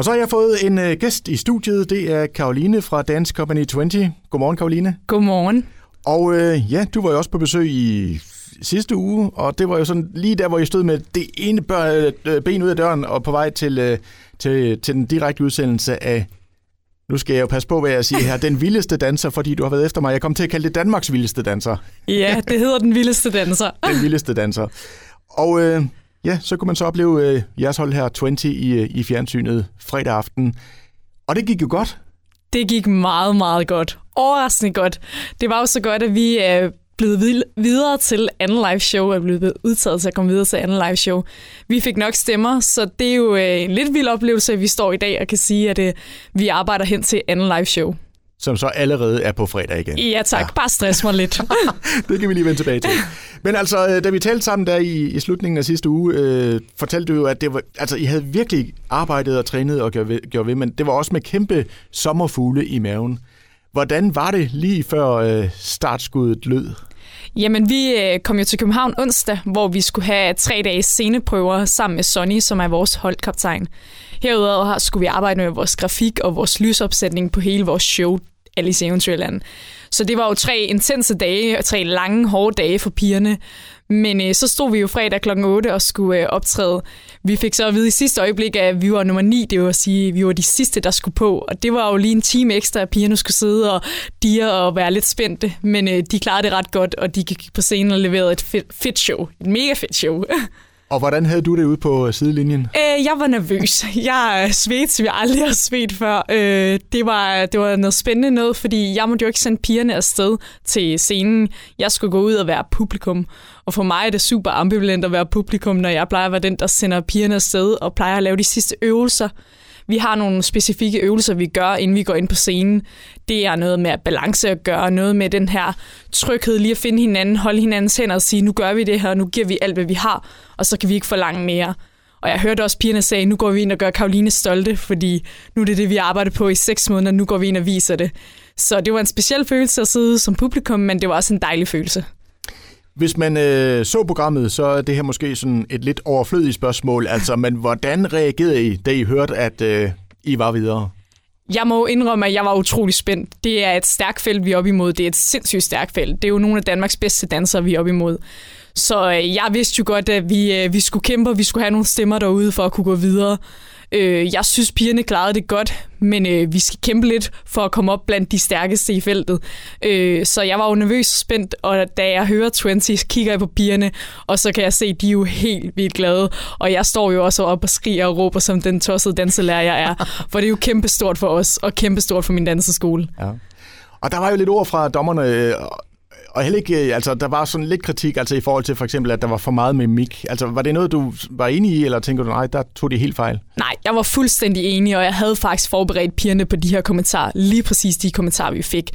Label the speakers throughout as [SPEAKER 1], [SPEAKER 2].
[SPEAKER 1] Og så har jeg fået en øh, gæst i studiet. Det er Karoline fra Dance Company 20. Godmorgen, Karoline.
[SPEAKER 2] Godmorgen.
[SPEAKER 1] Og øh, ja, du var jo også på besøg i sidste uge, og det var jo sådan lige der, hvor jeg stod med det ene bør, øh, ben ud af døren og på vej til, øh, til, til den direkte udsendelse af nu skal jeg jo passe på, hvad jeg siger her. Den vildeste danser, fordi du har været efter mig. Jeg kom til at kalde det Danmarks vildeste danser.
[SPEAKER 2] Ja, det hedder den vildeste danser.
[SPEAKER 1] den vildeste danser. Og øh, ja, så kunne man så opleve øh, jeres hold her, 20, i, øh, i fjernsynet fredag aften. Og det gik jo godt.
[SPEAKER 2] Det gik meget, meget godt. Overraskende godt. Det var jo så godt, at vi er blevet videre til anden live show, er blevet udtaget til at komme videre til anden live show. Vi fik nok stemmer, så det er jo øh, en lidt vild oplevelse, at vi står i dag og kan sige, at øh, vi arbejder hen til anden live show.
[SPEAKER 1] Som så allerede er på fredag igen.
[SPEAKER 2] Ja tak, ja. bare stress mig lidt.
[SPEAKER 1] det kan vi lige vende tilbage til. Men altså, øh, da vi talte sammen der i, i slutningen af sidste uge, øh, fortalte du jo, at det var, altså, I havde virkelig arbejdet og trænet og gjort ved, gjort ved, men det var også med kæmpe sommerfugle i maven. Hvordan var det lige før øh, startskuddet lød?
[SPEAKER 2] Jamen, vi øh, kom jo til København onsdag, hvor vi skulle have tre dages sceneprøver sammen med Sonny, som er vores holdkaptajn. Herudover skulle vi arbejde med vores grafik og vores lysopsætning på hele vores show, Alice Eventyrland. Så det var jo tre intense dage og tre lange, hårde dage for pigerne. Men øh, så stod vi jo fredag kl. 8 og skulle øh, optræde. Vi fik så at vide i sidste øjeblik, at vi var nummer 9, det vil at sige, at vi var de sidste, der skulle på. Og det var jo lige en time ekstra, at pigerne skulle sidde og dire og være lidt spændte. Men øh, de klarede det ret godt, og de gik på scenen og leverede et fedt, fedt show. Et mega fedt show.
[SPEAKER 1] Og hvordan havde du det ude på øh, sidelinjen?
[SPEAKER 2] Øh, jeg var nervøs. Jeg svedte, som jeg aldrig har svedt før. Øh, det, var, det var noget spændende noget, fordi jeg måtte jo ikke sende pigerne afsted til scenen. Jeg skulle gå ud og være publikum. Og for mig er det super ambivalent at være publikum, når jeg plejer at være den, der sender pigerne afsted og plejer at lave de sidste øvelser. Vi har nogle specifikke øvelser, vi gør, inden vi går ind på scenen. Det er noget med balance at gøre, noget med den her tryghed, lige at finde hinanden, holde hinandens hænder og sige, nu gør vi det her, nu giver vi alt, hvad vi har, og så kan vi ikke forlange mere. Og jeg hørte også pigerne sige, nu går vi ind og gør Karoline stolte, fordi nu er det det, vi arbejder på i seks måneder, nu går vi ind og viser det. Så det var en speciel følelse at sidde som publikum, men det var også en dejlig følelse.
[SPEAKER 1] Hvis man øh, så programmet, så er det her måske sådan et lidt overflødigt spørgsmål. Altså, men hvordan reagerede I, da I hørte, at øh, I var videre?
[SPEAKER 2] Jeg må indrømme, at jeg var utrolig spændt. Det er et stærkt felt, vi er op imod. Det er et sindssygt stærkt felt. Det er jo nogle af Danmarks bedste dansere, vi er op imod. Så øh, jeg vidste jo godt, at vi, øh, vi skulle kæmpe, og vi skulle have nogle stemmer derude for at kunne gå videre. Øh, jeg synes, pigerne klarede det godt, men øh, vi skal kæmpe lidt for at komme op blandt de stærkeste i feltet. Øh, så jeg var jo nervøs og spændt, og da jeg hører 20, kigger jeg på pigerne, og så kan jeg se, at de er jo helt vildt glade. Og jeg står jo også op og skriger og råber som den tossede danselærer, jeg er. For det er jo kæmpestort for os, og kæmpestort for min danseskole. Ja.
[SPEAKER 1] Og der var jo lidt ord fra dommerne øh, og heller ikke, øh, altså der var sådan lidt kritik, altså i forhold til for eksempel, at der var for meget mimik. Altså var det noget, du var enig i, eller tænker du, nej, der tog de helt fejl?
[SPEAKER 2] Nej, jeg var fuldstændig enig, og jeg havde faktisk forberedt pigerne på de her kommentarer, lige præcis de kommentarer, vi fik.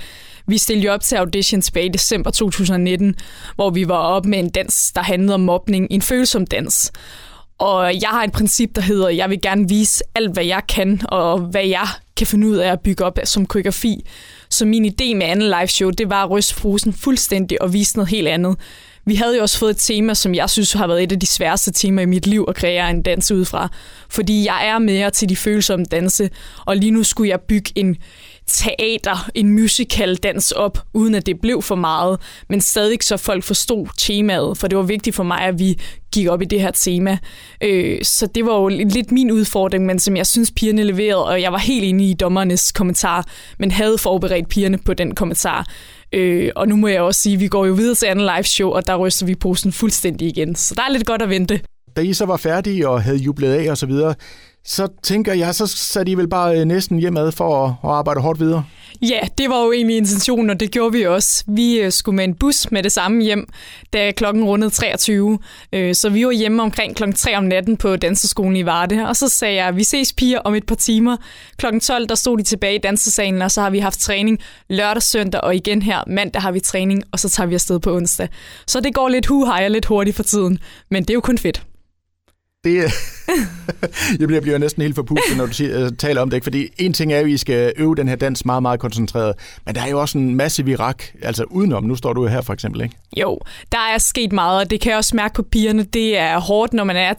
[SPEAKER 2] Vi stillede jo op til audition tilbage i december 2019, hvor vi var op med en dans, der handlede om mobning, en følsom dans. Og jeg har et princip, der hedder, at jeg vil gerne vise alt, hvad jeg kan, og hvad jeg kan finde ud af at bygge op som koreografi. Så min idé med anden live show, det var at ryste frusen fuldstændig og vise noget helt andet. Vi havde jo også fået et tema, som jeg synes har været et af de sværeste temaer i mit liv at kreere en dans ud fra. Fordi jeg er mere til de følsomme danse, og lige nu skulle jeg bygge en, teater, en musical dans op, uden at det blev for meget, men stadig så folk forstod temaet, for det var vigtigt for mig, at vi gik op i det her tema. Øh, så det var jo lidt min udfordring, men som jeg synes, pigerne leverede, og jeg var helt enig i dommernes kommentar, men havde forberedt pigerne på den kommentar. Øh, og nu må jeg også sige, at vi går jo videre til anden live show, og der ryster vi posen fuldstændig igen. Så der er lidt godt at vente.
[SPEAKER 1] Da I så var færdige og havde jublet af og så videre, så tænker jeg, så satte I vel bare øh, næsten hjemad for at, at arbejde hårdt videre?
[SPEAKER 2] Ja, det var jo egentlig intentionen, og det gjorde vi også. Vi øh, skulle med en bus med det samme hjem, da klokken rundede 23. Øh, så vi var hjemme omkring klokken 3 om natten på danseskolen i Varde, og så sagde jeg, vi ses piger om et par timer. Klokken 12, der stod de tilbage i dansesalen, og så har vi haft træning lørdag, søndag, og igen her mandag har vi træning, og så tager vi afsted på onsdag. Så det går lidt huhej og lidt hurtigt for tiden, men det er jo kun fedt
[SPEAKER 1] det, jeg bliver, bliver næsten helt forpustet, når du siger, øh, taler om det. Ikke? Fordi en ting er, at vi skal øve den her dans meget, meget koncentreret. Men der er jo også en masse virak, altså udenom. Nu står du her for eksempel, ikke?
[SPEAKER 2] Jo, der er sket meget, og det kan jeg også mærke på pigerne. Det er hårdt, når man er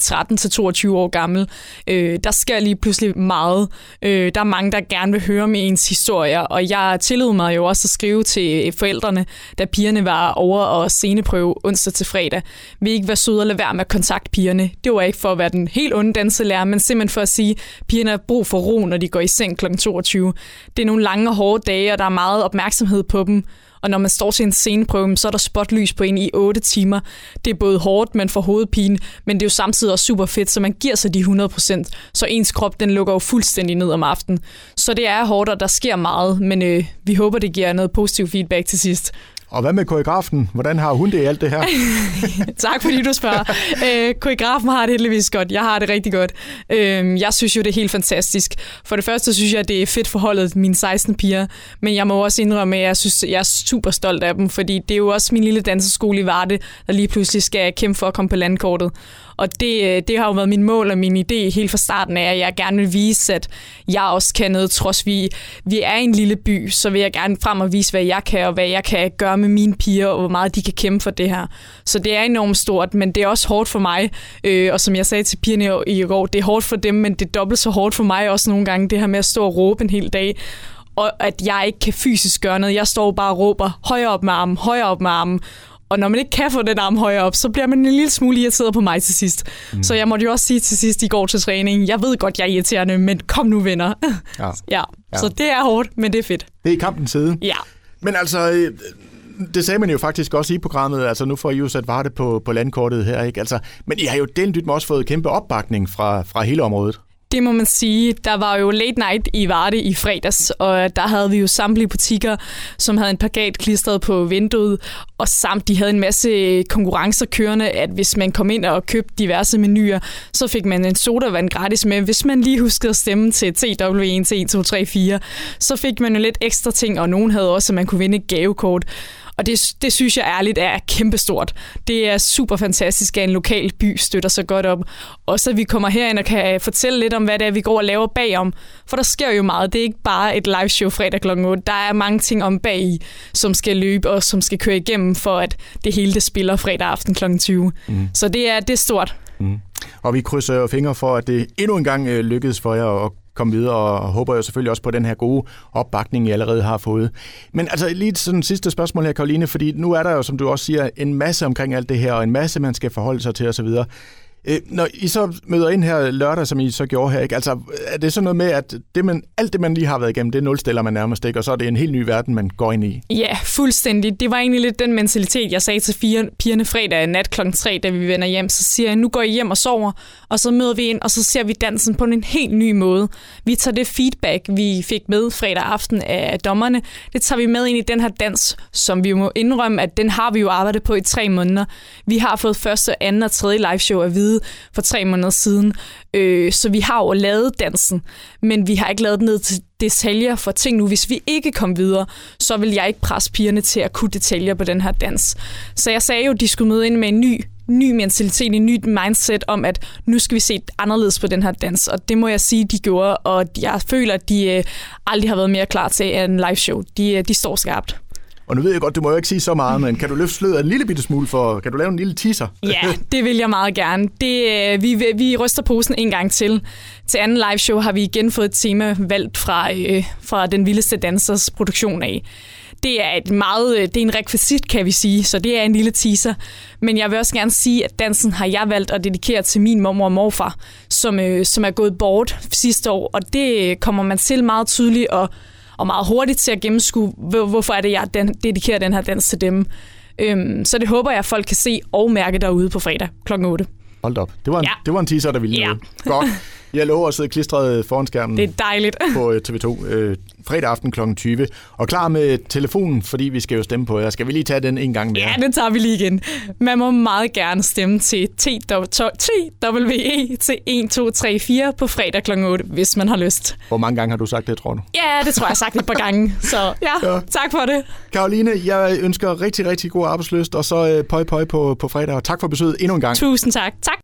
[SPEAKER 2] 13-22 år gammel. Øh, der sker lige pludselig meget. Øh, der er mange, der gerne vil høre om ens historier, og jeg tillod mig jo også at skrive til forældrene, da pigerne var over og sceneprøve onsdag til fredag. Vi ikke være søde og lade være med at kontakte pigerne. Det var ikke for at være den helt onde danselærer, men simpelthen for at sige, at pigerne har brug for ro, når de går i seng kl. 22. Det er nogle lange og hårde dage, og der er meget opmærksomhed på dem. Og når man står til en sceneprøve, så er der spotlys på en i 8 timer. Det er både hårdt, men for hovedpine, men det er jo samtidig også super fedt, så man giver sig de 100%, så ens krop den lukker jo fuldstændig ned om aftenen. Så det er hårdt, og der sker meget, men øh, vi håber, det giver noget positiv feedback til sidst.
[SPEAKER 1] Og hvad med koreografen? Hvordan har hun det i alt det her?
[SPEAKER 2] tak fordi du spørger. Øh, koreografen har det heldigvis godt. Jeg har det rigtig godt. Øh, jeg synes jo, det er helt fantastisk. For det første synes jeg, det er fedt forholdet mine 16 piger. Men jeg må også indrømme, at jeg synes, jeg er super stolt af dem, fordi det er jo også min lille danseskole i Varde, der lige pludselig skal kæmpe for at komme på landkortet. Og det, øh, det har jo været min mål og min idé helt fra starten af, at jeg gerne vil vise, at jeg også kan noget, trods vi, vi er en lille by, så vil jeg gerne frem og vise, hvad jeg kan, og hvad jeg kan gøre med mine piger, og hvor meget de kan kæmpe for det her. Så det er enormt stort, men det er også hårdt for mig. Øh, og som jeg sagde til pigerne i går, det er hårdt for dem, men det er dobbelt så hårdt for mig også nogle gange, det her med at stå og råbe en hel dag og at jeg ikke kan fysisk gøre noget. Jeg står bare og råber højere op med armen, højere op med armen. Og når man ikke kan få den arm højere op, så bliver man en lille smule irriteret på mig til sidst. Mm. Så jeg måtte jo også sige til sidst i går til træning, jeg ved godt, jeg er irriterende, men kom nu venner. Ja. ja. ja. Så det er hårdt, men det er fedt.
[SPEAKER 1] Det er i kampens side.
[SPEAKER 2] Ja.
[SPEAKER 1] Men altså, øh, det sagde man jo faktisk også i programmet, altså nu får I jo sat Varte på, på landkortet her, ikke? Altså, men I har jo delt også fået kæmpe opbakning fra, fra hele området.
[SPEAKER 2] Det må man sige. Der var jo late night i Varde i fredags, og der havde vi jo samtlige butikker, som havde en plakat klistret på vinduet, og samt de havde en masse konkurrencer kørende, at hvis man kom ind og købte diverse menuer, så fik man en sodavand gratis med. Hvis man lige huskede at stemme til TW1 til 1, 2, 3, 4, så fik man jo lidt ekstra ting, og nogen havde også, at man kunne vinde et gavekort. Og det, det synes jeg ærligt er kæmpestort. Det er super fantastisk, at en lokal by støtter sig godt op. Og så vi kommer herind og kan fortælle lidt om, hvad det er, vi går og laver bagom. For der sker jo meget. Det er ikke bare et live show fredag kl. 8. Der er mange ting om bag som skal løbe og som skal køre igennem, for at det hele det spiller fredag aften kl. 20. Mm. Så det er, det er stort. Mm.
[SPEAKER 1] Og vi krydser fingre for, at det endnu en gang øh, lykkedes for jer at komme videre, og håber jo selvfølgelig også på den her gode opbakning, I allerede har fået. Men altså lige sådan sidste spørgsmål her, Karoline, fordi nu er der jo, som du også siger, en masse omkring alt det her, og en masse, man skal forholde sig til osv. Øh, når I så møder ind her lørdag, som I så gjorde her, ikke? Altså, er det sådan noget med, at det, man, alt det, man lige har været igennem, det nulstiller man nærmest ikke, og så er det en helt ny verden, man går ind i?
[SPEAKER 2] Ja, fuldstændig. Det var egentlig lidt den mentalitet, jeg sagde til fire, pigerne fredag nat kl. 3, da vi vender hjem. Så siger jeg, nu går I hjem og sover, og så møder vi ind, og så ser vi dansen på en helt ny måde. Vi tager det feedback, vi fik med fredag aften af dommerne, det tager vi med ind i den her dans, som vi må indrømme, at den har vi jo arbejdet på i tre måneder. Vi har fået første, anden og tredje live show at vide for tre måneder siden, øh, så vi har jo lavet dansen, men vi har ikke lavet den ned til detaljer for ting nu. Hvis vi ikke kom videre, så vil jeg ikke presse pigerne til at kunne detaljer på den her dans. Så jeg sagde jo, at de skulle møde ind med en ny ny mentalitet, en nyt mindset om, at nu skal vi se anderledes på den her dans. Og det må jeg sige, de gjorde, og jeg føler, at de øh, aldrig har været mere klar til en live show. De, øh, de står skarpt.
[SPEAKER 1] Og nu ved jeg godt, du må jo ikke sige så meget, men kan du løfte sløret en lille bitte smule for, kan du lave en lille teaser?
[SPEAKER 2] Ja, det vil jeg meget gerne. Det, øh, vi, vi ryster posen en gang til. Til anden live show har vi igen fået et tema valgt fra, øh, fra Den Vildeste Dansers produktion af. Det er et meget, øh, det er en rekvisit, kan vi sige, så det er en lille teaser. Men jeg vil også gerne sige, at dansen har jeg valgt at dedikere til min mormor og morfar, som, øh, som er gået bort sidste år, og det kommer man til meget tydeligt og, og meget hurtigt til at gennemskue, hvorfor er det, jeg den, dedikerer den her dans til dem. Øhm, så det håber jeg, at folk kan se og mærke derude på fredag kl. 8.
[SPEAKER 1] Hold op. Det var en, ja. det var en teaser, der ville ja. Godt. Jeg lover at sidde klistret foran skærmen.
[SPEAKER 2] Det er dejligt.
[SPEAKER 1] På øh, TV2 øh, fredag aften kl. 20. Og klar med telefonen, fordi vi skal jo stemme på jer. Skal vi lige tage den en gang mere?
[SPEAKER 2] Ja, den tager vi lige igen. Man må meget gerne stemme til TWE til 1, 2, 3, 4 på fredag kl. 8, hvis man har lyst.
[SPEAKER 1] Hvor mange gange har du sagt det, tror du?
[SPEAKER 2] Ja, det tror jeg, jeg har sagt et par gange. Så ja, ja. tak for det.
[SPEAKER 1] Karoline, jeg ønsker rigtig, rigtig god arbejdsløst, og så øh, pøj pøj på, på fredag. Og tak for besøget endnu en gang.
[SPEAKER 2] Tusind tak. Tak.